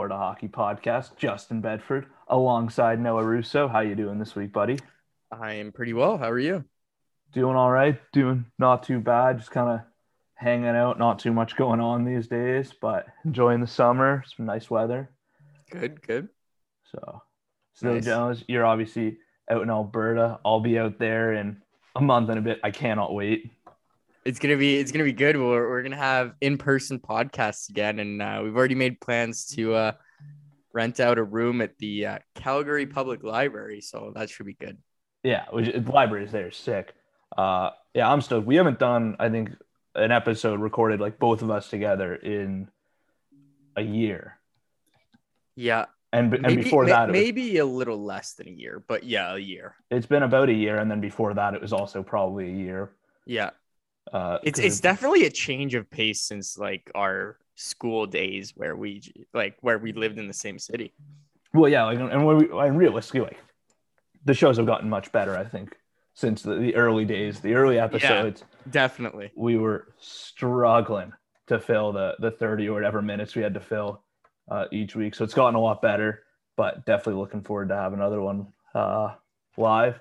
Florida Hockey Podcast. Justin Bedford alongside Noah Russo. How you doing this week, buddy? I am pretty well. How are you? Doing all right. Doing not too bad. Just kind of hanging out. Not too much going on these days, but enjoying the summer. Some nice weather. Good, good. So, so Nice. Jones, you're obviously out in Alberta. I'll be out there in a month and a bit. I cannot wait. It's gonna be it's gonna be good. We're we're gonna have in person podcasts again, and uh, we've already made plans to uh, rent out a room at the uh, Calgary Public Library, so that should be good. Yeah, which the libraries there is sick. Uh, yeah, I'm stoked. We haven't done, I think, an episode recorded like both of us together in a year, Yeah, and and maybe before that, it was- maybe a little less than a year, but yeah, a year. it's been about a year, and then before that, it was also probably a year. Yeah, Uh, it's it's definitely a change of pace since like our school days where we like where we lived in the same city. well, yeah, like, and when we, and realistically, like the shows have gotten much better. I think since the, the early days, the early episodes. Definitely. we were struggling to fill the the 30 or whatever minutes we had to fill uh, each week. So it's gotten a lot better, but definitely looking forward to have another one uh, live.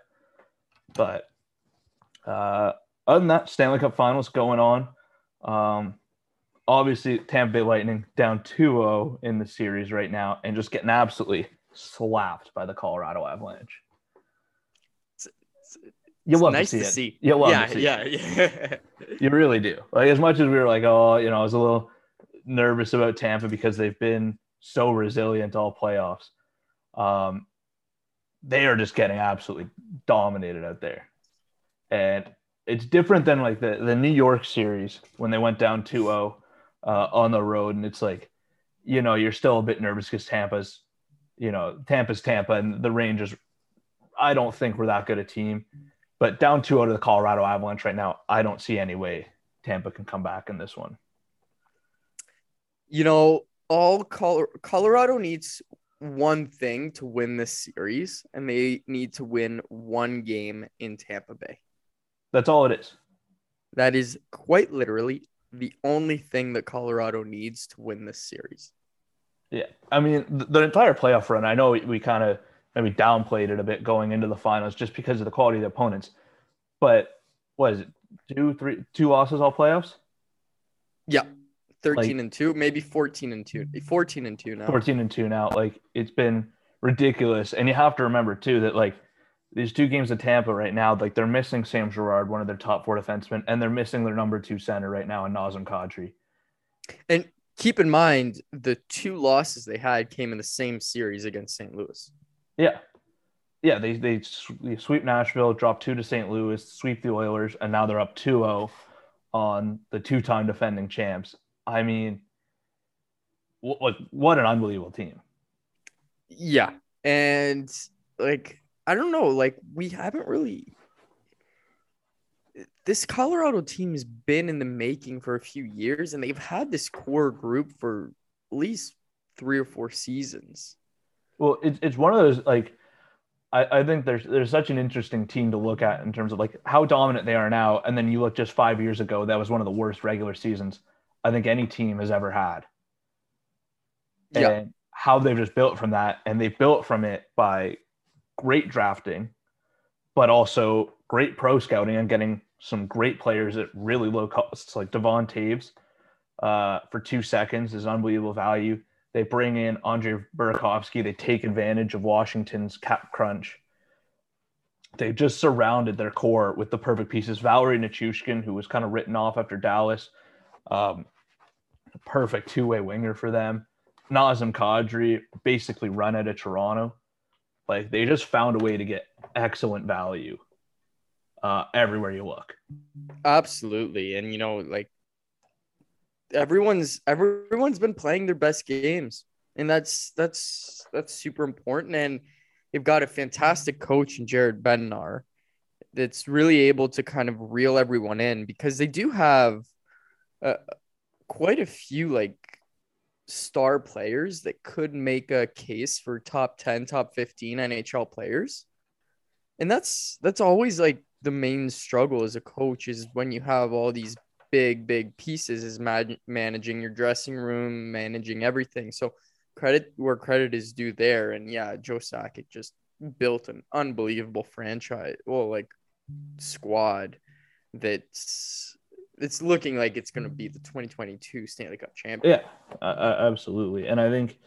But uh, other than that, Stanley Cup Finals going on. Um, obviously, Tampa Bay Lightning down 2-0 in the series right now, and just getting absolutely slapped by the Colorado Avalanche. You It's love nice to see to it. see. You love yeah, to see it. yeah, yeah. You really do. Like as much as we were like, oh, you know, I was a little nervous about Tampa because they've been so resilient all playoffs. Um, they are just getting absolutely dominated out there, and it's different than like the the New York series when they went down 2-0 uh, on the road, and it's like, you know, you're still a bit nervous because Tampa's, you know, Tampa's Tampa, and the Rangers. I don't think we're that good a team. But down 2 0 to the Colorado Avalanche right now, I don't see any way Tampa can come back in this one. you know, all Col- Colorado needs one thing to win this series, and they need to win one game in Tampa Bay. That's all it is. That is quite literally the only thing that Colorado needs to win this series. Yeah. I mean, th- the entire playoff run, I know we, we kind of maybe downplayed it a bit going into the finals just because of the quality of the opponents. But what is it? Two, three, two losses all playoffs? Yeah. 13 Like- and 2, maybe 14 and 2. 14 and 2 now. 14 and 2 now. Like, it's been ridiculous. And you have to remember, too, that like these two games of Tampa right now, like they're missing Sam Girard, one of their top four defensemen, and they're missing their number two center right now in Nazem Kadri. And keep in mind the two losses they had came in the same series against St. Louis. Yeah. Yeah, they they they sweep Nashville, drop two to St. Louis, sweep the Oilers, and now they're up 2-0 on the two-time defending champs. I mean, what, what an unbelievable team. Yeah. And like I don't know, like we haven't really this Colorado team has been in the making for a few years and they've had this core group for at least three or four seasons. Well, it's it's one of those like I, I think there's there's such an interesting team to look at in terms of like how dominant they are now, and then you look just five years ago, that was one of the worst regular seasons I think any team has ever had. Yeah. How they've just built from that, and they built from it by great drafting, but also great pro scouting and getting some great players at really low costs, like Devon Toews uh, for two seconds is unbelievable value. They bring in Andre Burakovsky. They take advantage of Washington's cap crunch. They've just surrounded their core with the perfect pieces. Valeri Nichushkin, who was kind of written off after Dallas, um, perfect two way winger for them. Nazem Kadri basically run out of Toronto. Like they just found a way to get excellent value uh, everywhere you look. Absolutely. And you know, like everyone's everyone's been playing their best games. And that's that's that's super important. And they've got a fantastic coach in Jared Bednar that's really able to kind of reel everyone in because they do have uh, quite a few like star players that could make a case for top 10 top 15 nhl players. And that's that's always like the main struggle as a coach is when you have all these big big pieces is man- managing your dressing room managing everything. So credit where credit is due there. And yeah joe sakic just built an unbelievable franchise well like squad that's it's looking like it's going to be the 2022 Stanley Cup champion. Yeah, uh, absolutely. And I think,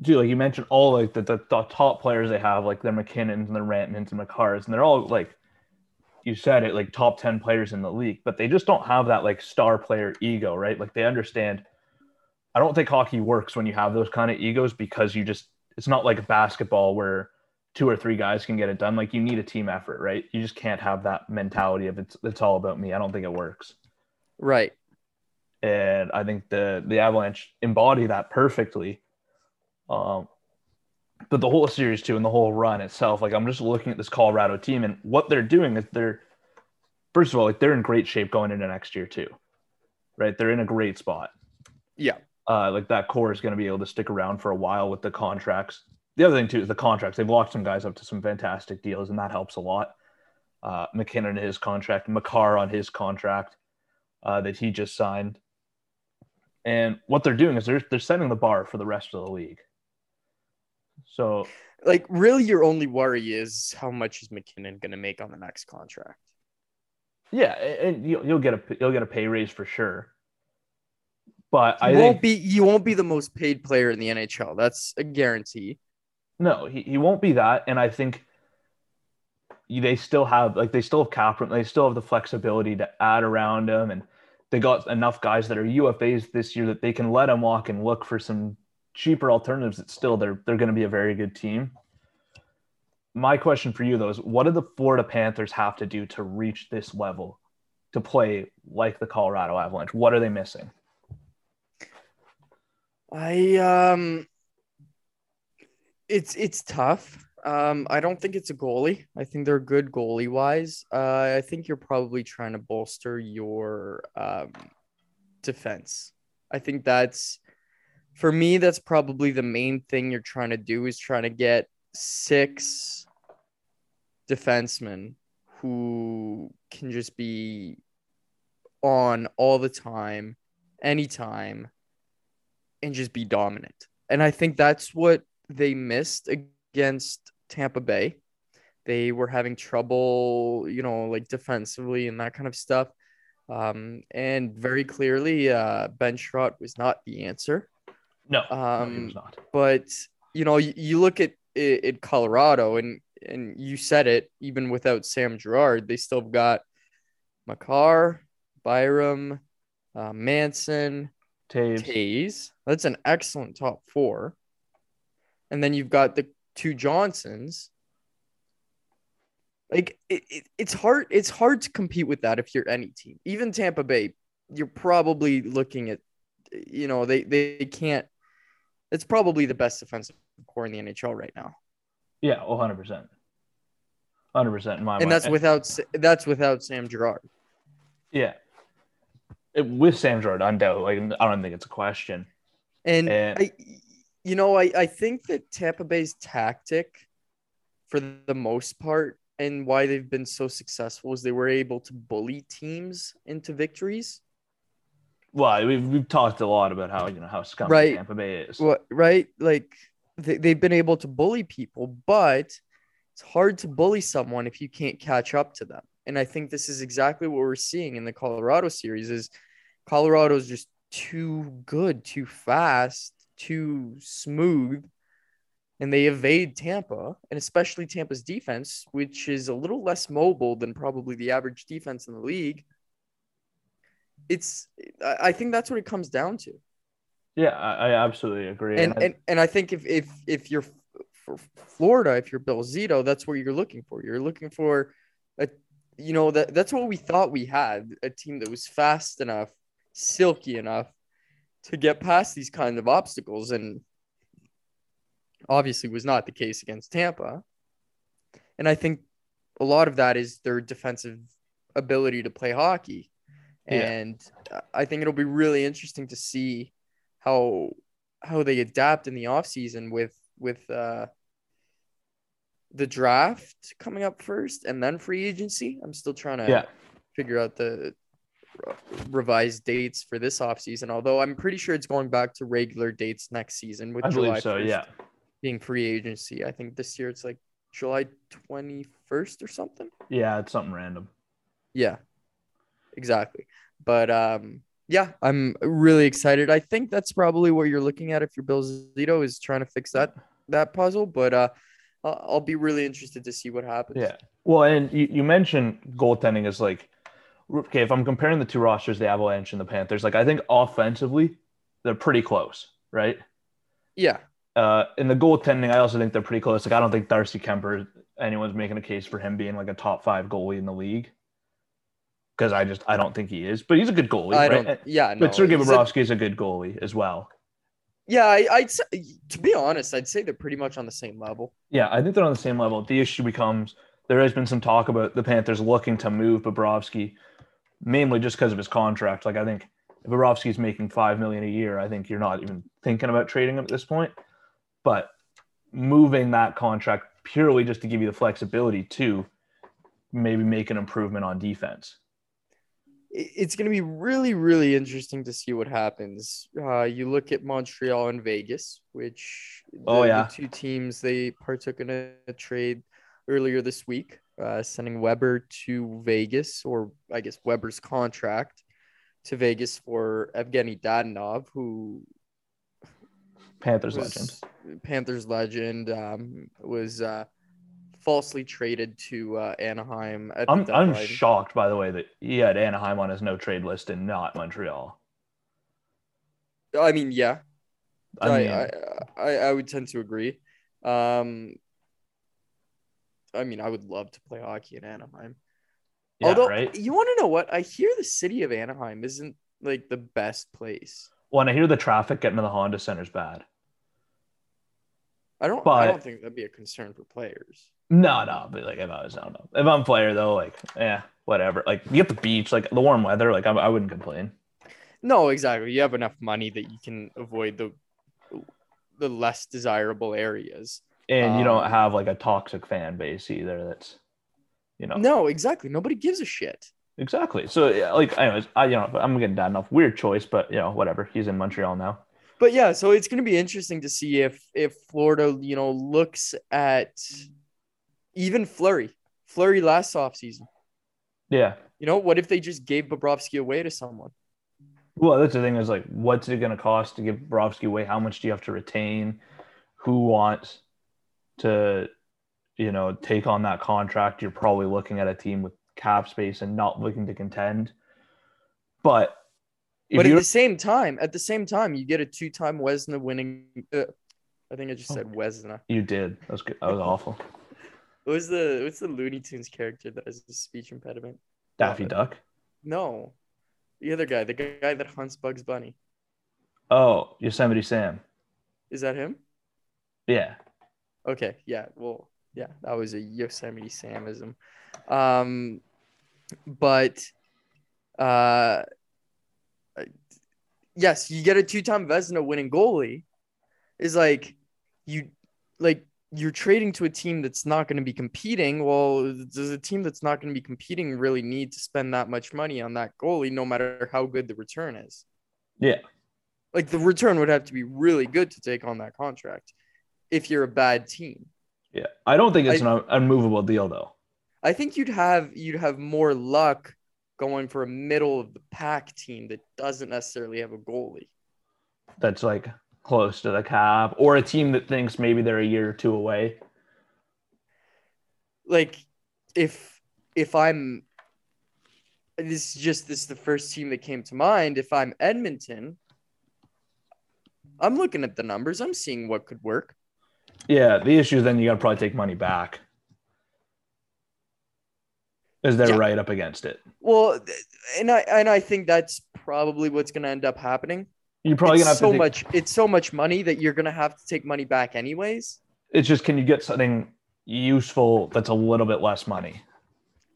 dude, like you mentioned, all like the, the, the top players they have, like their MacKinnons and the Rantanens and Makars, and they're all like, you said it, like top 10 players in the league, but they just don't have that like star player ego, right? Like they understand. I don't think hockey works when you have those kind of egos because you just, it's not like basketball where two or three guys can get it done. Like you need a team effort, right? You just can't have that mentality of it's, it's all about me. I don't think it works. Right. And I think the the Avalanche embody that perfectly. Um, but the whole series too, and the whole run itself, like I'm just looking at this Colorado team and what they're doing is they're first of all, like they're in great shape going into next year too. Right? They're in a great spot. Yeah. Uh, like that core is going to be able to stick around for a while with the contracts. The other thing too is the contracts. They've locked some guys up to some fantastic deals, and that helps a lot. Uh, MacKinnon his contract, Makar on his contract uh, that he just signed. And what they're doing is they're they're setting the bar for the rest of the league. So, like, really, your only worry is how much is MacKinnon going to make on the next contract? Yeah, and you'll, you'll get a you'll get a pay raise for sure. But I won't think, be you won't be the most paid player in the NHL. That's a guarantee. No, he, he won't be that, and I think they still have like they still have cap room. they still have the flexibility to add around him and they got enough guys that are UFAs this year that they can let them walk and look for some cheaper alternatives that still they're they're going to be a very good team. My question for you though is what do the Florida Panthers have to do to reach this level to play like the Colorado Avalanche? What are they missing? I um it's it's tough. Um, I don't think it's a goalie. I think they're good goalie wise. Uh, I think you're probably trying to bolster your um, defense. I think that's for me. That's probably the main thing you're trying to do is trying to get six defensemen who can just be on all the time, anytime, and just be dominant. And I think that's what they missed against Tampa Bay. They were having trouble, you know, like defensively and that kind of stuff. Um, and very clearly, uh, Ben Chiarot was not the answer. No, um, no, he was not. But you know, you, you look at it, at Colorado, and and you said it. Even without Sam Girard, they still got Makar, Byram, uh, Manson, Toews. Toews. That's an excellent top four. And then you've got the two Johnsons. Like it, it, it's hard. It's hard to compete with that if you're any team. Even Tampa Bay, you're probably looking at, you know, they they can't. It's probably the best defensive core in the NHL right now. Yeah, one hundred percent, hundred percent in my and mind. that's without that's without Sam Girard. Yeah, it, with Sam Girard, undoubtedly. Like, I don't think it's a question. And, and I, you know, I, I think that Tampa Bay's tactic, for the most part, and why they've been so successful is they were able to bully teams into victories. Well, we've, we've talked a lot about how you know how scummy right. Tampa Bay is. Well, right, like they, they've been able to bully people, but it's hard to bully someone if you can't catch up to them. And I think this is exactly what we're seeing in the Colorado series. Is Colorado's just too good, too fast too smooth and they evade Tampa and especially Tampa's defense, which is a little less mobile than probably the average defense in the league. It's, I think that's what it comes down to. Yeah, I, absolutely agree. And I- and and I think if if if you're for Florida, if you're Bill Zito, that's what you're looking for. You're looking for a you know that that's what we thought we had a team that was fast enough, silky enough to get past these kind of obstacles and obviously was not the case against Tampa. And I think a lot of that is their defensive ability to play hockey. Yeah. And I think it'll be really interesting to see how how they adapt in the offseason with with uh the draft coming up first and then free agency. I'm still trying to yeah, figure out the revised dates for this offseason, although I'm pretty sure it's going back to regular dates next season with I July so. 1st Yeah, being free agency. I think this year it's like July 21st or something. yeah, it's something random. Yeah, exactly. But um, yeah, I'm really excited. I think that's probably what you're looking at if you're Bill Zito is trying to fix that that puzzle. But uh, I'll I'll be really interested to see what happens. Yeah. Well, and you, you mentioned goaltending is like, okay, if I'm comparing the two rosters, the Avalanche and the Panthers, like I think offensively, they're pretty close, right? yeah, Uh, in the goaltending, I also think they're pretty close. Like I don't think Darcy Kuemper, anyone's making a case for him being like a top five goalie in the league. Because I just I don't think he is, but he's a good goalie. I right? don't. Yeah, no. But Sergei a- Bobrovsky is a good goalie as well. Yeah, I, I'd say, to be honest, I'd say they're pretty much on the same level. Yeah, I think they're on the same level. The issue becomes there has been some talk about the Panthers looking to move Bobrovsky, mainly just because of his contract. Like I think if Bobrovsky's making five million a year, I think you're not even thinking about trading him at this point. But moving that contract purely just to give you the flexibility to maybe make an improvement on defense. it's going to be really, really interesting to see what happens. Uh, you look at Montreal and Vegas, which the, Oh, the yeah. two teams they partook in a, a trade earlier this week, uh, sending Weber to Vegas, or I guess Weber's contract to Vegas for Evgeny Dadonov, who Panthers legend. Panthers legend, um, was uh, falsely traded to uh, Anaheim. At I'm I'm shocked by the way that he had Anaheim on his no trade list and not Montreal. I mean, yeah, I I, I, I, I would tend to agree. Um, I mean, I would love to play hockey in Anaheim. yeah, Although, right. you want to know what? I hear the city of Anaheim isn't like the best place. When I hear the traffic getting to the Honda Center is bad. I don't. I don't think that'd be a concern for players. No, no, but like if I was, I don't know. If I'm a player though, like, yeah, whatever. Like you get the beach, like the warm weather, like I, I wouldn't complain. No, exactly. You have enough money that you can avoid the the less desirable areas. And you don't Um, have like a toxic fan base either. That's, you know, No, exactly. Nobody gives a shit. exactly. So yeah, like, anyways, I, you know, I'm getting that enough. Weird choice, but you know, whatever. He's in Montreal now. But yeah, so it's going to be interesting to see if if Florida, you know, looks at even Fleury, Fleury last offseason. Yeah. You know, what if they just gave Bobrovsky away to someone? Well, that's the thing is like, what's it going to cost to give Brovsky away? How much do you have to retain? Who wants to, you know, take on that contract? You're probably looking at a team with cap space and not looking to contend. But but at the same time, at the same time, you get a two-time Wesna winning. Uh, I think I just said Wesna. you did, that was good. That was awful. What was the what's the Looney Tunes character that has a speech impediment? Daffy Uh, Duck. No, the other guy, the guy that hunts Bugs Bunny. Oh, Yosemite Sam. Is that him? Yeah. Okay, yeah. Well, yeah, that was a Yosemite Samism. Um, but uh, yes, you get a two-time Vesna winning goalie. Is like you like you're trading to a team that's not going to be competing. Well, does a team that's not going to be competing really need to spend that much money on that goalie, no matter how good the return is? Yeah. Like the return would have to be really good to take on that contract if you're a bad team. Yeah. I don't think it's I- an unmovable deal though. I think you'd have you'd have more luck going for a middle of the pack team that doesn't necessarily have a goalie. That's like close to the cap or a team that thinks maybe they're a year or two away. Like if if I'm this is just this is the first team that came to mind. If I'm Edmonton, I'm looking at the numbers. I'm seeing what could work. Yeah, the issue is then you got to probably take money back. Is they're Yeah. right up against it. Well, and I and I think that's probably what's going to end up happening. You're probably it's gonna have so to. Take, much. It's so much money that you're going to have to take money back anyways. It's just can you get something useful that's a little bit less money?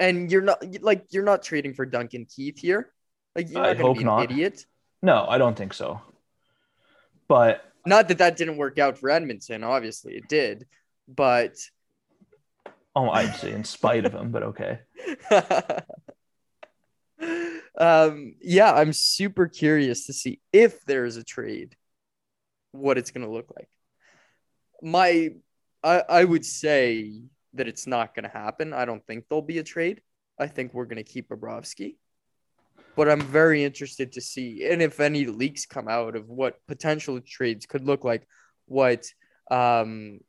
And you're not like you're not trading for Duncan Keith here. Like you're I not going hope to be an not. idiot. No, I don't think so. But Not that that didn't work out for Edmonton. Obviously, it did. But oh, I'd say in spite of him, but okay. um, yeah, I'm super curious to see if there's a trade, what it's going to look like. My, I, I would say that it's not going to happen. I don't think there'll be a trade. I think we're going to keep Bobrovsky. But I'm very interested to see, and if any leaks come out of what potential trades could look like, what um,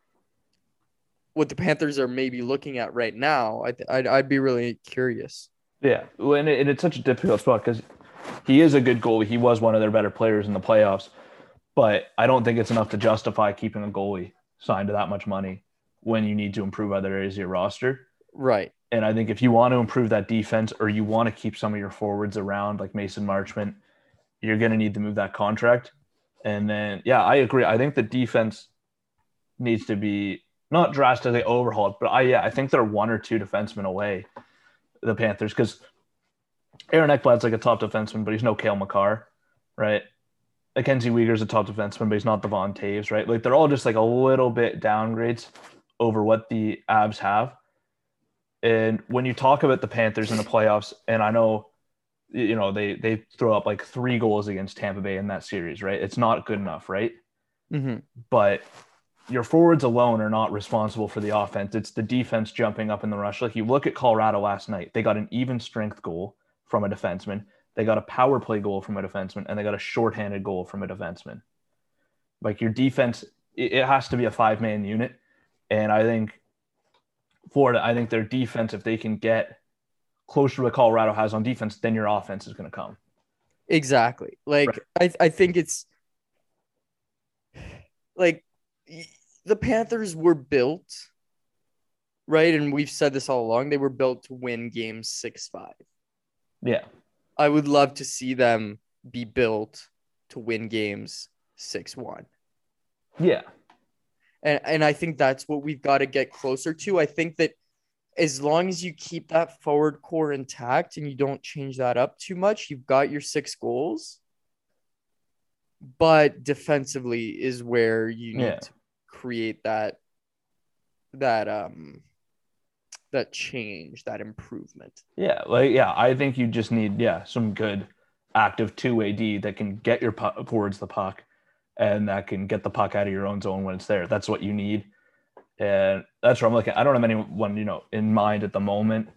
what the Panthers are maybe looking at right now, I'd, I'd, I'd be really curious. Yeah, and, it, and it's such a difficult spot because he is a good goalie. He was one of their better players in the playoffs, but I don't think it's enough to justify keeping a goalie signed to that much money when you need to improve other areas of your roster. Right. And I think if you want to improve that defense or you want to keep some of your forwards around like Mason Marchment, you're going to need to move that contract. And then, yeah, I agree. I think the defense needs to be not drastically overhauled, but I, yeah, I think they're one or two defensemen away, the Panthers, because Aaron Ekblad's like a top defenseman, but he's no Cale Makar, right? Mackenzie Weegar's a top defenseman, but he's not Devon Toews, right? Like they're all just like a little bit downgrades over what the Avs have. And when you talk about the Panthers in the playoffs, and I know, you know, they they throw up like three goals against Tampa Bay in that series, right? It's not good enough, right? Mm-hmm. But your forwards alone are not responsible for the offense. It's the defense jumping up in the rush. Like you look at Colorado last night, they got an even strength goal from a defenseman. They got a power play goal from a defenseman, and they got a shorthanded goal from a defenseman. Like your defense, it, it has to be a five man unit. And I think Florida, I think their defense, if they can get closer to what Colorado has on defense, then your offense is going to come. Exactly. Like I, I think it's like the Panthers were built, right? And we've said this all along. They were built to win games six five. Yeah. I would love to see them be built to win games six one. Yeah. And and I think that's what we've got to get closer to. I think that as long as you keep that forward core intact and you don't change that up too much, you've got your six goals. But defensively is where you need Yeah. to create that that um that change, that improvement. Yeah, like yeah, I think you just need yeah some good active two way D that can get your puck towards the puck, and that can get the puck out of your own zone when it's there. That's what you need, and that's where I'm looking. I don't have anyone you know in mind at the moment,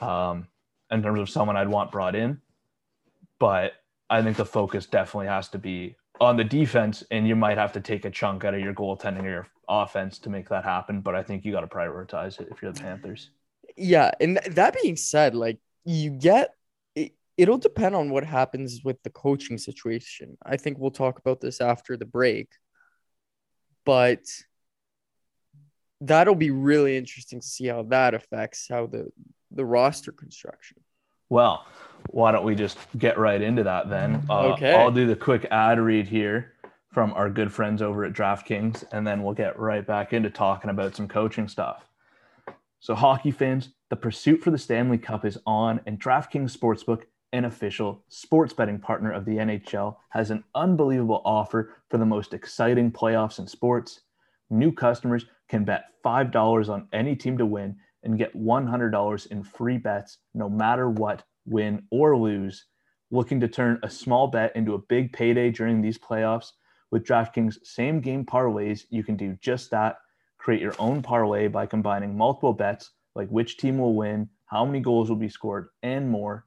um, in terms of someone I'd want brought in, but I think the focus definitely has to be on the defense, and you might have to take a chunk out of your goaltending or your offense to make that happen. But I think you got to prioritize it if you're the Panthers. Yeah, and that being said, like you get it'll depend on what happens with the coaching situation. I think we'll talk about this after the break. But that'll be really interesting to see how that affects how the the roster construction. Well, why don't we just get right into that then? Uh, Okay. I'll do the quick ad read here from our good friends over at DraftKings, and then we'll get right back into talking about some coaching stuff. So, hockey fans, the pursuit for the Stanley Cup is on, and DraftKings Sportsbook, an official sports betting partner of the NHL, has an unbelievable offer for the most exciting playoffs in sports. New customers can bet $5 on any team to win and get $100 in free bets no matter what, win or lose. Looking to turn a small bet into a big payday during these playoffs? With DraftKings same game parlays, you can do just that. Create your own parlay by combining multiple bets like which team will win, how many goals will be scored, and more.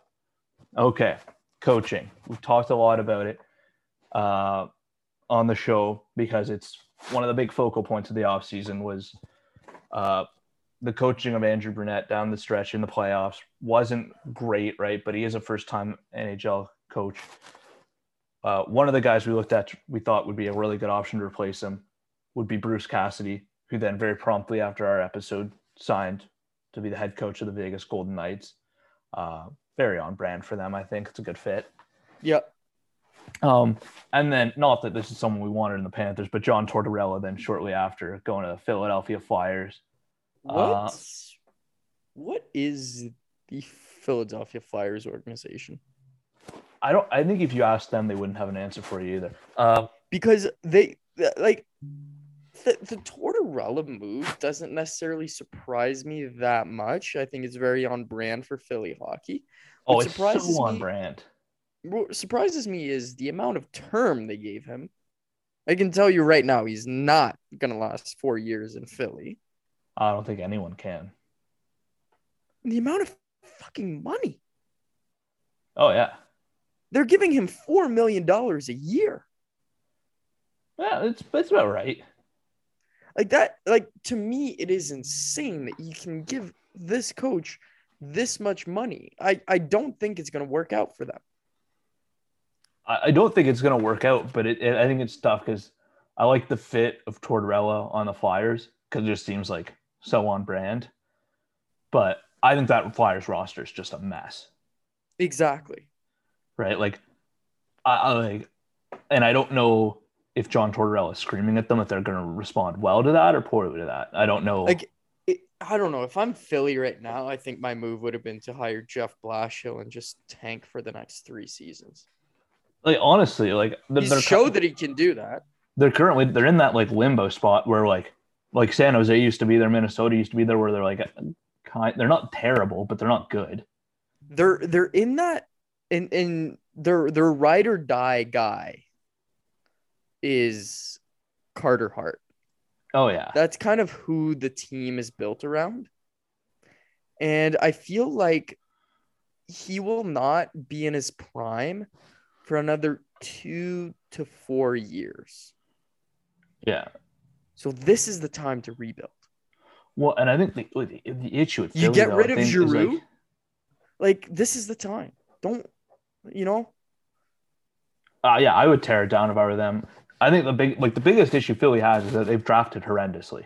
Okay, coaching. We've talked a lot about it uh, on the show because it's one of the big focal points of the offseason was uh, the coaching of Andrew Brunette down the stretch in the playoffs wasn't great, right? But he is a first time NHL coach. Uh, one of the guys we looked at, we thought would be a really good option to replace him, would be Bruce Cassidy, who then very promptly after our episode signed to be the head coach of the Vegas Golden Knights. Uh, very on brand for them, I think. It's a good fit. Yep. Um, and then not that this is someone we wanted in the Panthers, but John Tortorella then shortly after going to the Philadelphia Flyers. What? Uh, what is the Philadelphia Flyers organization? I don't. I think if you asked them, they wouldn't have an answer for you either. Uh, Because they like the, the Tortorella move doesn't necessarily surprise me that much. I think it's very on brand for Philly hockey. oh, it's surprises so on me- brand. What surprises me is the amount of term they gave him. I can tell you right now, he's not gonna last four years in Philly. I don't think anyone can. The amount of fucking money Oh yeah, they're giving him four million dollars a year. yeah. It's it's about right. Like that, like to me, it is insane that you can give this coach this much money. I, I don't think it's gonna work out for them. I, I don't think it's gonna work out, but it, it I think it's tough because I like the fit of Tortorella on the Flyers because it just seems like so on brand. But I think that Flyers roster is just a mess. Exactly. right? Like, I, I like, and I don't know if John Tortorella is screaming at them if they're going to respond well to that or poorly to that. I don't know. Like it, I don't know. If I'm Philly right now, I think my move would have been to hire Jeff Blashill and just tank for the next three seasons. like honestly, like they're, He's showed that he can do that. they're currently they're in that like limbo spot where like like San Jose used to be there, Minnesota used to be there, where they're like kind. They're not terrible, but they're not good. They're they're in that and and their their ride or die guy is Carter Hart. Oh yeah, That's kind of who the team is built around. And I feel like he will not be in his prime for another two to four years. yeah. So this is the time to rebuild. Well, and I think the the, issue with You get though, rid of Giroux? like, Like this is the time. Don't you know? Uh, yeah, I would tear it down if I were them. I think the big, like the biggest issue Philly has is that they've drafted horrendously,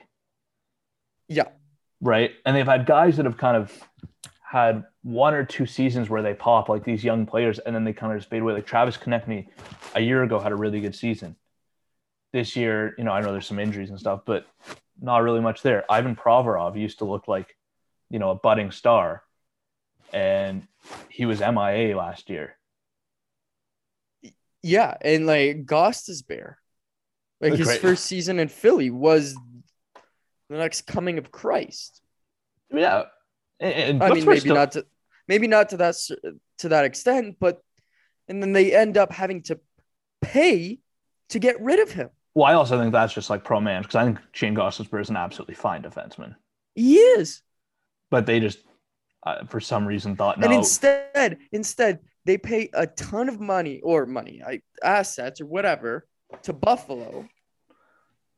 Yeah. right? And they've had guys that have kind of had one or two seasons where they pop, like these young players, and then they kind of just fade away. Like Travis Konecny, a year ago had a really good season. This year, you know, I know there's some injuries and stuff, but not really much there. Ivan Provorov used to look like, you know, a budding star, and he was MIA last year. Yeah. And like Gostisbehere, like his great. first season in Philly was the next coming of Christ. Yeah, and, and I mean, maybe still- not to maybe not to that to that extent, but and then they end up having to pay to get rid of him. Well, I also think that's just like pro man because I think Shane Gostisbehere is an absolutely fine defenseman, He is. but they just uh, for some reason thought no. And instead, instead, they pay a ton of money or money, I, assets or whatever to Buffalo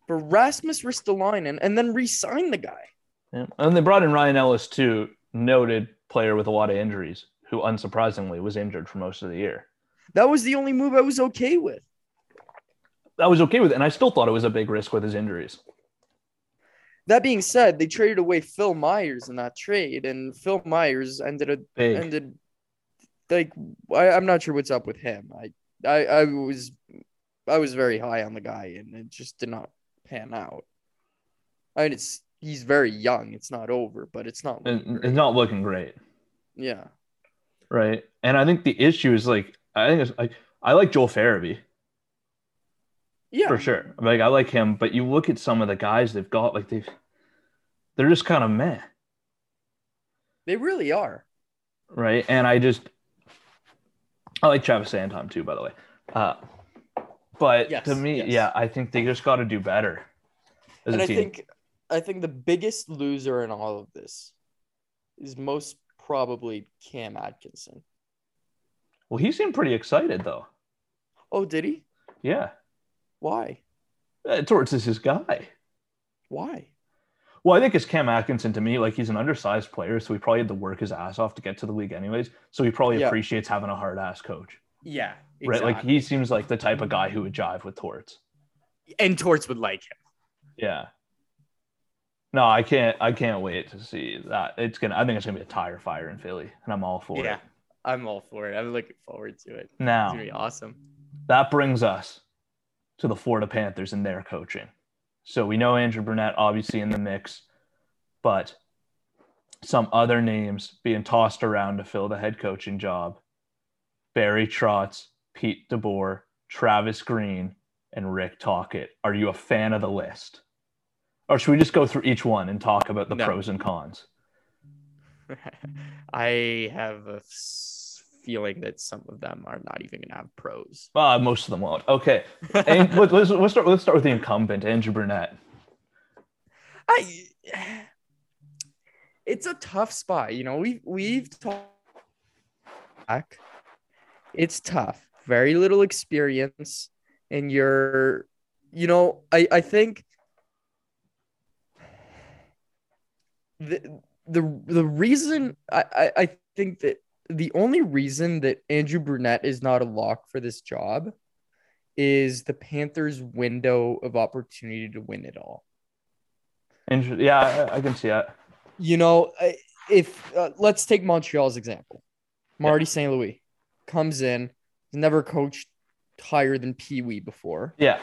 for Rasmus Ristolainen and then re-sign the guy. Yeah. And they brought in Ryan Ellis too, noted player with a lot of injuries, who unsurprisingly was injured for most of the year. That was the only move I was okay with. That was okay with it, and I still thought it was a big risk with his injuries. That being said, they traded away Phil Myers in that trade, and Phil Myers ended a, Big. ended like I, I'm not sure what's up with him. I, I I was I was very high on the guy, and it just did not pan out. I mean, it's he's very young. It's not over, but it's not. looking And great. it's not looking great, Yeah. right? And I think the issue is like I think it's like I like Joel Farabee. Yeah. for sure. Like I like him, but you look at some of the guys they've got, like they've they're just kind of meh, They really are. right? And I just I like Travis Santon too, by the way. Uh, But Yes, to me, yes. yeah, I think they just got to do better as and a I team. think I think the biggest loser in all of this is most probably Cam Atkinson. well, he seemed pretty excited though. Oh, did he? Yeah, Why? uh, Torts is his guy. Why? Well, I think it's Cam Atkinson to me. Like he's an undersized player, so he probably had to work his ass off to get to the league, anyways. So he probably Yeah. appreciates having a hard ass coach, Yeah, right? Like he seems like the type of guy who would jive with Torts. and Torts would like him. Yeah. No, I can't. I can't wait to see that. It's gonna. I think it's gonna be a tire fire in Philly, and I'm all for Yeah, it. Yeah, I'm all for it. I'm looking forward to it. It's Now gonna be awesome. that brings us to the Florida Panthers and their coaching. So we know Andrew Brunette obviously in the mix, but some other names being tossed around to fill the head coaching job: Barry Trotz, Pete DeBoer, Travis Green, and Rick Tocchet. Are you a fan of the list? Or should we just go through each one and talk about the No. pros and cons? I have a feeling that some of them are not even gonna have pros. Uh, most of them won't. Okay, and let- let's, let's start. Let's start with the incumbent, Andrew Brunette. I it's a tough spot. You know, we've we've talked back. It's tough. Very little experience. And you're you know, I, I think the the the reason I, I, I think that the only reason that Andrew Brunette is not a lock for this job is the Panthers' window of opportunity to win it all. Inter- yeah, I, I can see that. you know, if uh, let's take Montreal's example, Marty St. Louis comes in, has never coached higher than Pee Wee before, Yeah,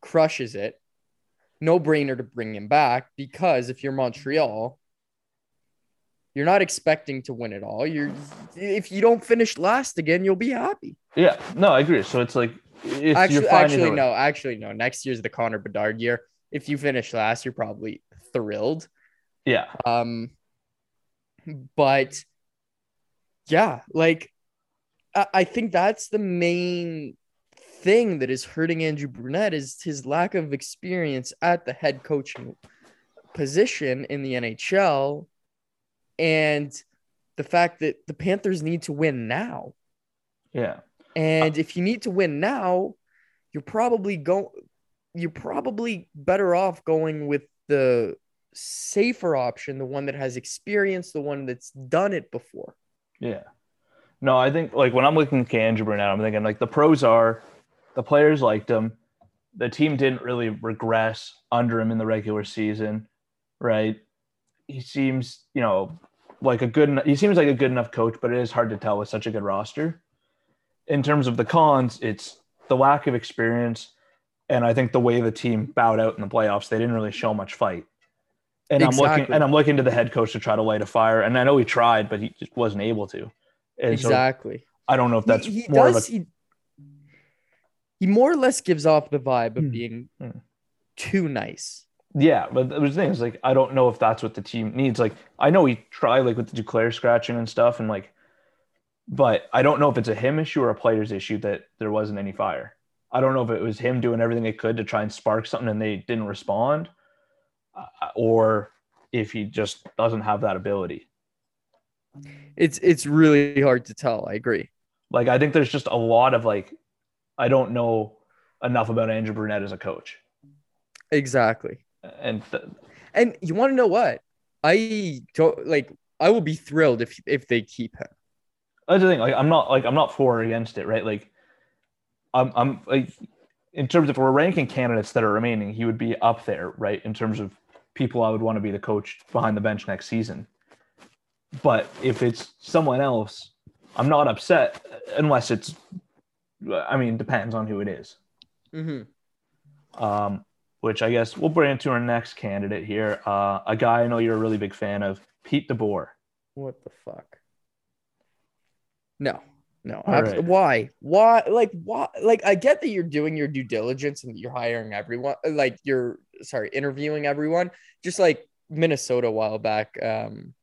crushes it. No brainer to bring him back because if you're Montreal, you're not expecting to win it all. You're if you don't finish last again, you'll be happy. yeah. No, I agree. So it's like, if Actually, you're actually no, actually no. Next year's the Connor Bedard year. If you finish last, you're probably thrilled. Yeah, Um, but yeah, like I, think that's the main thing that is hurting Andrew Brunette is his lack of experience at the head coaching position in the NHL and the fact that the Panthers need to win now. yeah, And if you need to win now, you're probably go you're probably better off going with the safer option, the one that has experience, the one that's done it before. yeah. No, I think like when I'm looking at Andrew Brunette, I'm thinking like the pros are the players liked him. The team didn't really regress under him in the regular season, right? He seems, you know, like a good. He seems like a good enough coach, but it is hard to tell with such a good roster. In terms of the cons, it's the lack of experience, and I think the way the team bowed out in the playoffs, they didn't really show much fight. And I'm looking, and I'm looking to the head coach to try to light a fire. And I know he tried, but he just wasn't able to. And so exactly. I don't know if that's he, he more does of a he, he more or less gives off the vibe of Hmm. being Hmm. too nice. yeah. But the thing is, like, I don't know if that's what the team needs. Like, I know he tried like with the Duclair scratching and stuff, and like, but I don't know if it's a him issue or a player's issue that there wasn't any fire. I don't know if it was him doing everything he could to try and spark something and they didn't respond, uh, or if he just doesn't have that ability. It's it's really hard to tell. I agree. Like, I think there's just a lot of like, I don't know enough about Andrew Brunette as a coach, Exactly. and th- And you want to know what? I don't like I will be thrilled if if they keep him. that's the thing. Like, I'm not like I'm not for or against it, right? Like, I'm I'm like, in terms of we're ranking candidates that are remaining, he would be up there, right? In terms of people I would want to be the coach behind the bench next season. But if it's someone else, I'm not upset unless it's. I mean, depends on who it is. Mm-hmm. Um, which I guess we'll bring into our next candidate here. Uh, a guy I know you're a really big fan of, Pete DeBoer. What the fuck? No, no. Right. Why? Why? Like, why? Like, I get that you're doing your due diligence and you're hiring everyone. Like, you're sorry, interviewing everyone. Just like Minnesota a while back. Um,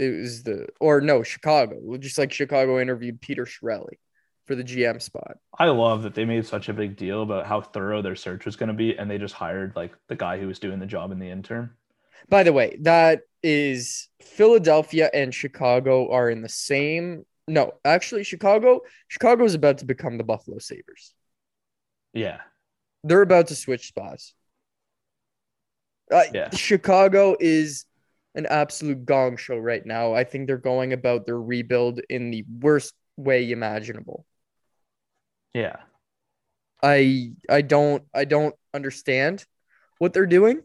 it was the or no Chicago. Just like Chicago interviewed Peter Chiarelli for the GM spot. I love that they made such a big deal about how thorough their search was going to be, and they just hired like the guy who was doing the job in the intern. By the way, that is Philadelphia and Chicago are in the same. No, actually, Chicago. Chicago is about to become the Buffalo Sabres. Yeah, They're about to switch spots. Uh, Yeah. Chicago is an absolute gong show right now. I think they're going about their rebuild in the worst way imaginable. yeah, I I don't I don't understand what they're doing,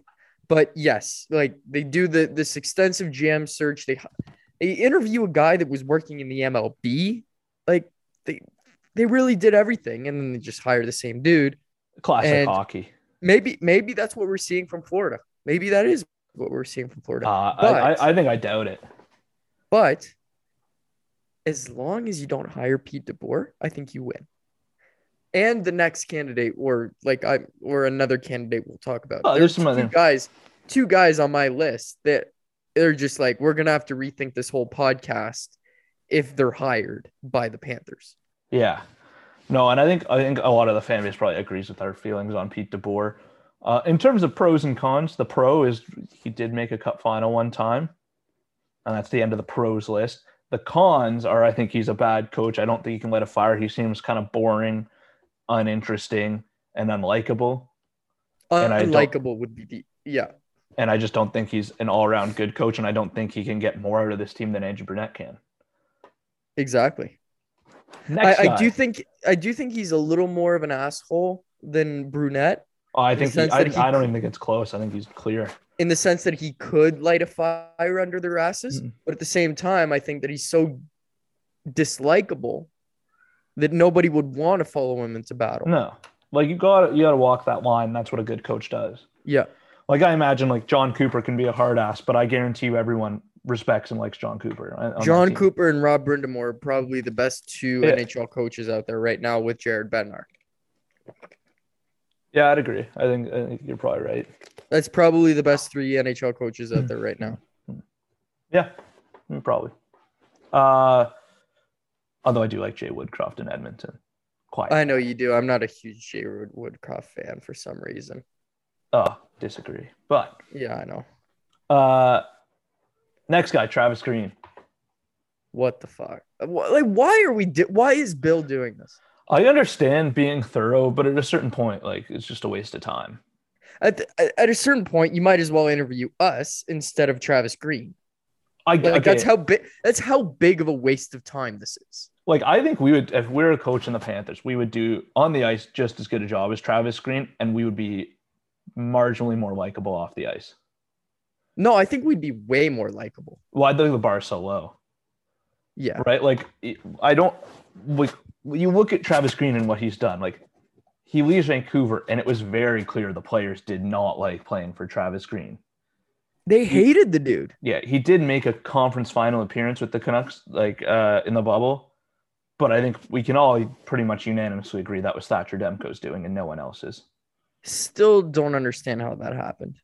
but yes, like they do the this extensive GM search. They they interview a guy that was working in the MLB. Like they they really did everything, and then they just hire the same dude. classic And- hockey. Maybe maybe that's what we're seeing from Florida. Maybe that is what we're seeing from Florida. Uh, but- I, I, think I doubt it. But as long as you don't hire Pete DeBoer, I think you win. And the next candidate, or like I, or another candidate, we'll talk about. Oh, There's there's some two other- guys, two guys on my list that they're just like we're gonna have to rethink this whole podcast if they're hired by the Panthers. Yeah. No, and I think I think a lot of the fan base probably agrees with our feelings on Pete DeBoer. Uh, in terms of pros and cons, the pro is he did make a cup final one time, and that's the end of the pros list. The cons are I think he's a bad coach. I don't think he can let a fire. He seems kind of boring, uninteresting, and unlikable. Unlikable would be the yeah. And I just don't think he's an all-around good coach, and I don't think he can get more out of this team than Andrew Brunette can. Exactly. I, I do think I do think he's a little more of an asshole than Brunette. Oh, I think he, I, he- I don't even think it's close. I think he's clear. in the sense that he could light a fire under their asses, Mhm. but at the same time, I think that he's so dislikable that nobody would want to follow him into battle. No, like you got you got to walk that line. That's what a good coach does. Yeah, Like I imagine, like Jon Cooper can be a hard ass, but I guarantee you, everyone respects and likes Jon Cooper. on- on that Jon. Cooper and Rod Brind'Amour are probably the best two Yeah. NHL coaches out there right now with Jared Bednar. Yeah, I'd agree. I think, I think you're probably right. That's probably the best three NHL coaches out there right now. Yeah, mm, probably. Uh, although I do like Jay Woodcroft in Edmonton. Quite. I know you do. I'm not a huge Jay Woodcroft fan for some reason. oh, disagree. But Yeah, I know. uh, next guy, Travis Green. What the fuck? Like, why are we? Di- why is Bill doing this? I understand being thorough, but at a certain point, like it's just a waste of time. At, the, at- a certain point, you might as well interview us instead of Travis Green. I Like okay. that's how big. That's how big of a waste of time this is. like I think we would if we were a coach in the Panthers, we would do on the ice just as good a job as Travis Green, and we would be marginally more likable off the ice. No, I think we'd be way more likable. Why well, the bar is so low, Yeah, right? Like I don't like you look at Travis Green and what he's done. Like he leaves Vancouver, and it was very clear the players did not like playing for Travis Green. they hated the dude. Yeah, he did make a conference final appearance with the Canucks, like uh, in the bubble. But I think we can all pretty much unanimously agree that was Thatcher Demko's doing and no one else's. Still don't understand how that happened.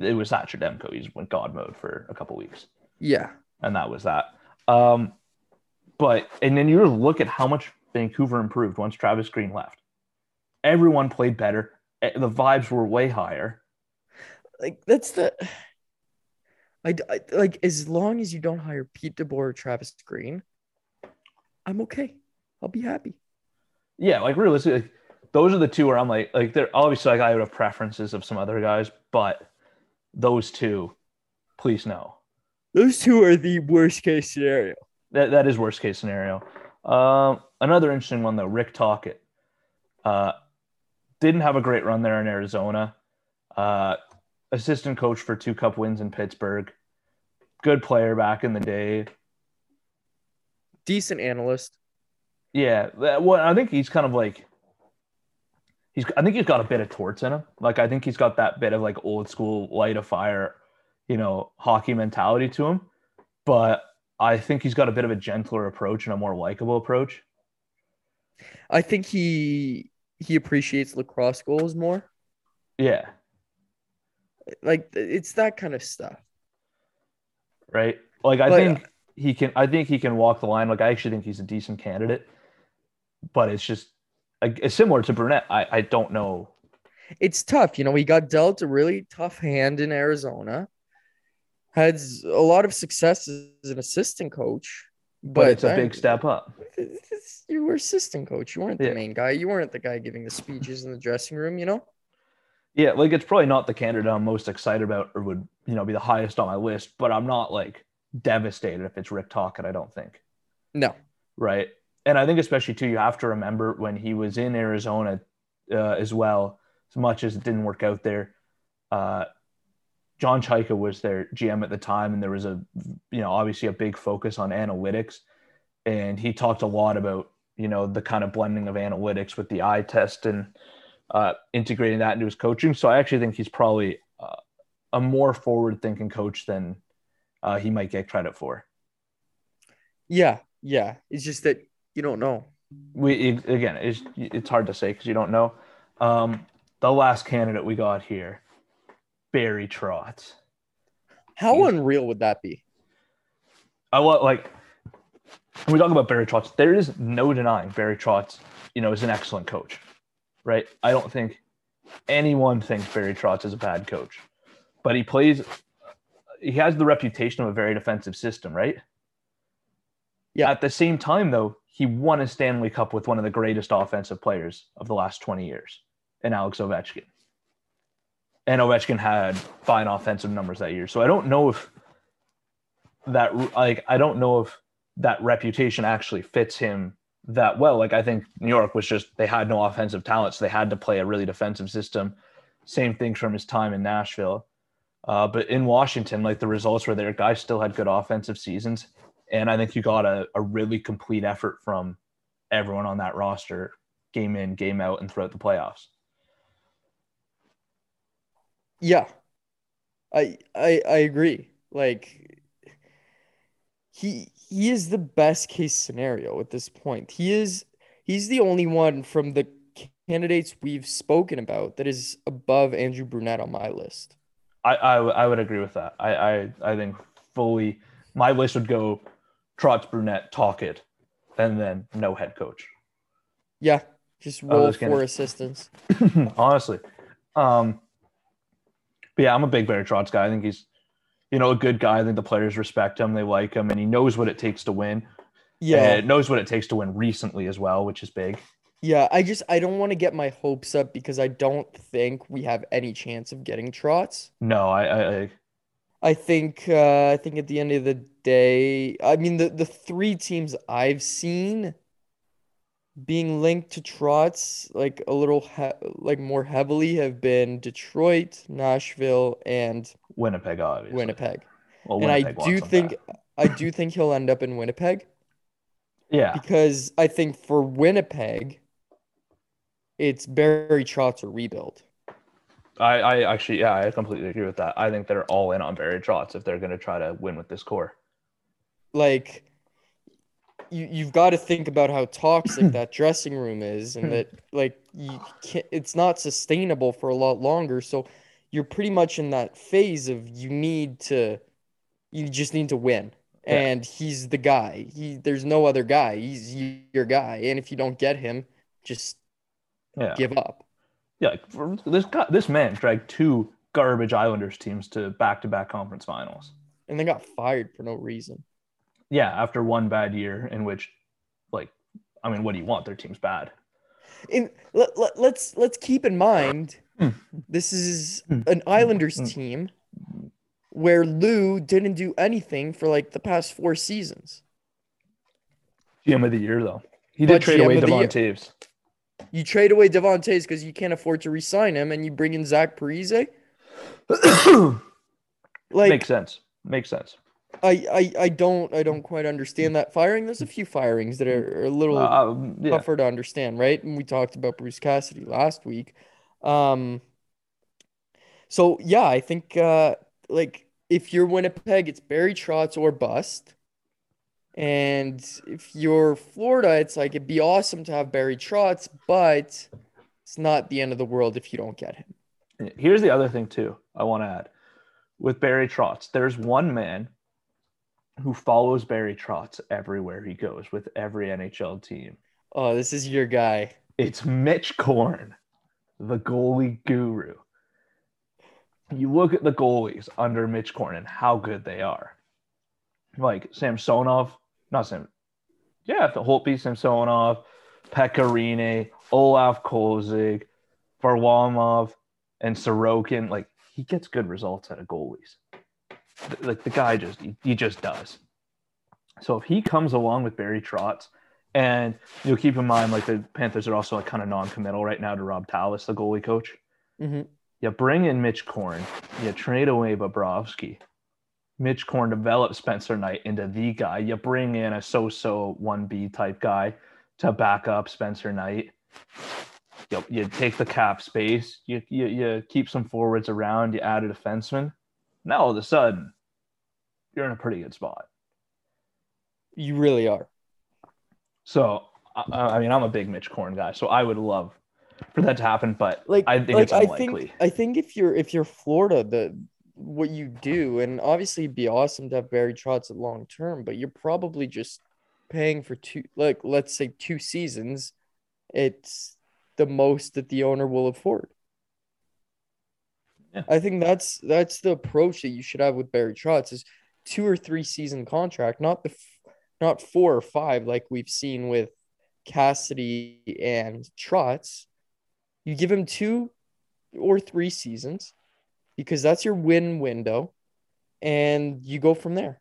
It was Thatcher Demko. He went God mode for a couple weeks, Yeah, and that was that. Um, but and then you look at how much Vancouver improved once Travis Green left. Everyone played better. Eh, The vibes were way higher. like that's the. I, I like as long as you don't hire Pete DeBoer or Travis Green, I'm okay. I'll be happy. Yeah, like realistically, like, those are the two where I'm like, like they're obviously like I would have preferences of some other guys, but those two, please no. Those two are the worst case scenario. That that is worst case scenario. Um, another interesting one though, Rick Tocchet. Uh, didn't have a great run there in Arizona. Uh, assistant coach for two cup wins in Pittsburgh. Good player back in the day. Decent analyst. Yeah, that, well, I think he's kind of like he's. I think he's got a bit of torts in him. Like I think he's got that bit of like old school light of fire, you know, hockey mentality to him. But I think he's got a bit of a gentler approach and a more likable approach. I think he he appreciates lacrosse goals more. Yeah, Like it's that kind of stuff. right. Like I But- think uh, he can. I think he can walk the line. Like I actually think he's a decent candidate. but it's just like, it's similar to Brunette. I, I don't know. It's tough. You know, he got dealt a really tough hand in Arizona, had a lot of success as an assistant coach. But, But, it's a I- big step up. you were assistant coach. You weren't the Yeah. main guy. You weren't the guy giving the speeches in the dressing room, you know? Yeah, like it's probably not the candidate I'm most excited about or would, you know, be the highest on my list, but I'm not like devastated if it's Rick Tocchet, I don't think. No. Right. And I think especially too, you have to remember when he was in Arizona uh, as well, as much as it didn't work out there. Uh, John Chayka was their GM at the time, and there was a, you know, obviously a big focus on analytics, and he talked a lot about, you know, the kind of blending of analytics with the eye test and uh, integrating that into his coaching. So I actually think he's probably uh, a more forward-thinking coach than uh, he might get credit for. Yeah. Yeah. It's just that you don't know. we again it's it's hard to say because you don't know um the last candidate we got here barry trotz How He's- unreal would that be? i want like when we talk about barry trotz there is no denying barry trotz you know is an excellent coach right i don't think anyone thinks barry trotz is a bad coach but he plays he has the reputation of a very defensive system right Yeah. at the same time though he won a stanley cup with one of the greatest offensive players of the last 20 years in alex ovechkin and ovechkin had fine offensive numbers that year. So i don't know if that like i don't know if that reputation actually fits him that well. Like i think new york was just they had no offensive talent so they had to play a really defensive system. Same things from his time in nashville. Uh, but in washington like the results were there. Guys still had good offensive seasons. And I think you got a, a really complete effort from everyone on that roster, game in, game out, and throughout the playoffs. Yeah. I I I agree. Like he he is the best case scenario at this point. He is he's the only one from the candidates we've spoken about that is above Andrew Brunette on my list. I, I, I would agree with that. I, I, I think fully my list would go Trotz, Brunette, Tocchet, and then no head coach. Yeah, just roll was gonna- assistants. Honestly. Um, but yeah, I'm a big Barry Trotz guy. I think he's, you know, a good guy. I think the players respect him, they like him, and he knows what it takes to win. Yeah. And knows what it takes to win recently as well, which is big. Yeah, I just I don't want to get my hopes up because I don't think we have any chance of getting Trotz. No, I, I, I I think uh, I think at the end of the day, I mean the the three teams I've seen being linked to Trotz like a little he like more heavily have been Detroit, Nashville, and Winnipeg, obviously. Winnipeg. Well, And I do think. I do think he'll end up in Winnipeg yeah, because I think for Winnipeg, it's Barry Trotz or rebuild. I, I actually, yeah, I completely agree with that. I think they're all in on Barry Trotz if they're going to try to win with this core. like you you've got to think about how toxic that dressing room is and hmm. that like you can't it's not sustainable for a lot longer. So you're pretty much in that phase of you need to you just need to win. Yeah. and he's the guy. He there's no other guy. He's your guy. And if you don't get him just Yeah, give up. Yeah. like, this guy, this man dragged two garbage Islanders teams to back-to-back conference finals. and they got fired for no reason Yeah, after one bad year in which, like, I mean, what do you want? Their team's bad. in let, let, let's let's keep in mind Hmm. this is Hmm. an Islanders Hmm. team where Lou didn't do anything for like the past four seasons. GM of the year though. He did But trade GM away Devon. Toews. You trade away Devon Toews because you can't afford to re-sign him, and you bring in Zach Parise. Like Makes sense. Makes sense. I, I I don't I don't quite understand that firing. There's a few firings that are, are a little Um, yeah. tougher to understand, right? And we talked about Bruce Cassidy last week. Um, so yeah, I think uh, like if you're Winnipeg, it's Barry Trotz or bust. And if you're Florida, it's like it'd be awesome to have Barry Trotz, but it's not the end of the world if you don't get him. Here's the other thing too. I want to add with Barry Trotz. There's one man who follows Barry Trotz everywhere he goes with every NHL team. Oh, this is your guy. It's Mitch Korn, the goalie guru. You look at the goalies under Mitch Korn and how good they are. Like Samsonov, not Sam, yeah, the Holtby, Samsonov, Pekka Rinne, Olaf Kolzig, Varlamov, and Sorokin. Like he gets good results out of goalies. Like the guy just he, just does. So if he comes along with Barry Trotz, and you'll keep in mind like the Panthers are also like kind of non-committal right now to Robb Tallas, the goalie coach. Mm-hmm. You bring in Mitch Korn, you trade away Bobrovsky. Mitch Korn develops Spencer Knight into the guy. You bring in a so-so 1B type guy to back up Spencer Knight. You, you take the cap space, you, you, you keep some forwards around, you add a defenseman. Now all of a sudden, you're in a pretty good spot. You really are. So, I, I mean, I'm a big Mitch Korn guy, so I would love for that to happen, but Like I think like, it's I unlikely. think I think if you're if you're Florida, the what you do, and obviously it'd be awesome to have Barry Trotz at long term, but you're probably just paying for two like let's say two seasons. It's the most that the owner will afford. Yeah. I think that's that's the approach that you should have with Barry Trotz is two or three season contract, not the not four or five like we've seen with Cassidy and Trotz. You give him two or three seasons because that's your win window, and you go from there.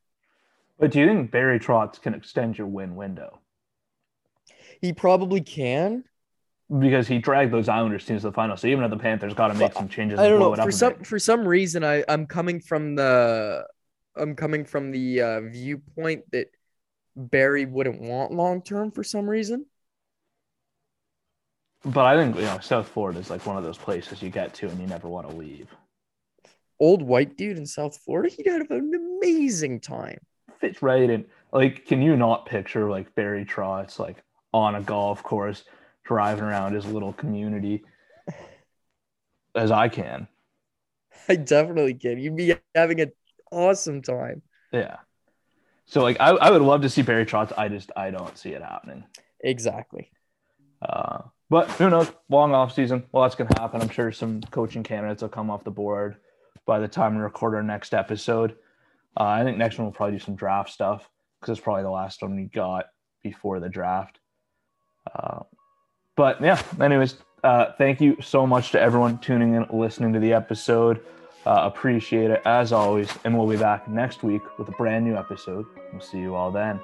But do you think Barry Trotz can extend your win window? He probably can. Because he dragged those Islanders teams to the final. So even if the Panthers got to make some changes, I don't blow know for some for some reason I I'm coming from the I'm coming from the uh, viewpoint that Barry wouldn't want long term for some reason. But I think you know South Florida is like one of those places you get to and you never want to leave. Old white dude in South Florida, he'd have an amazing time. Fits right in. Like, can you not picture like Barry Trotz like on a golf course driving around his little community as I can? I definitely can. You'd be having an awesome time. Yeah. So like I, I would love to see Barry Trotz. I just I don't see it happening. Exactly. Uh, but who knows? Long off season. Well, that's gonna happen. I'm sure some coaching candidates will come off the board by the time we record our next episode. Uh, I think next one we'll probably do some draft stuff because it's probably the last one we got before the draft. Uh, but yeah, anyways, uh, thank you so much to everyone tuning in, listening to the episode. Uh, appreciate it as always, and we'll be back next week with a brand new episode. We'll see you all then.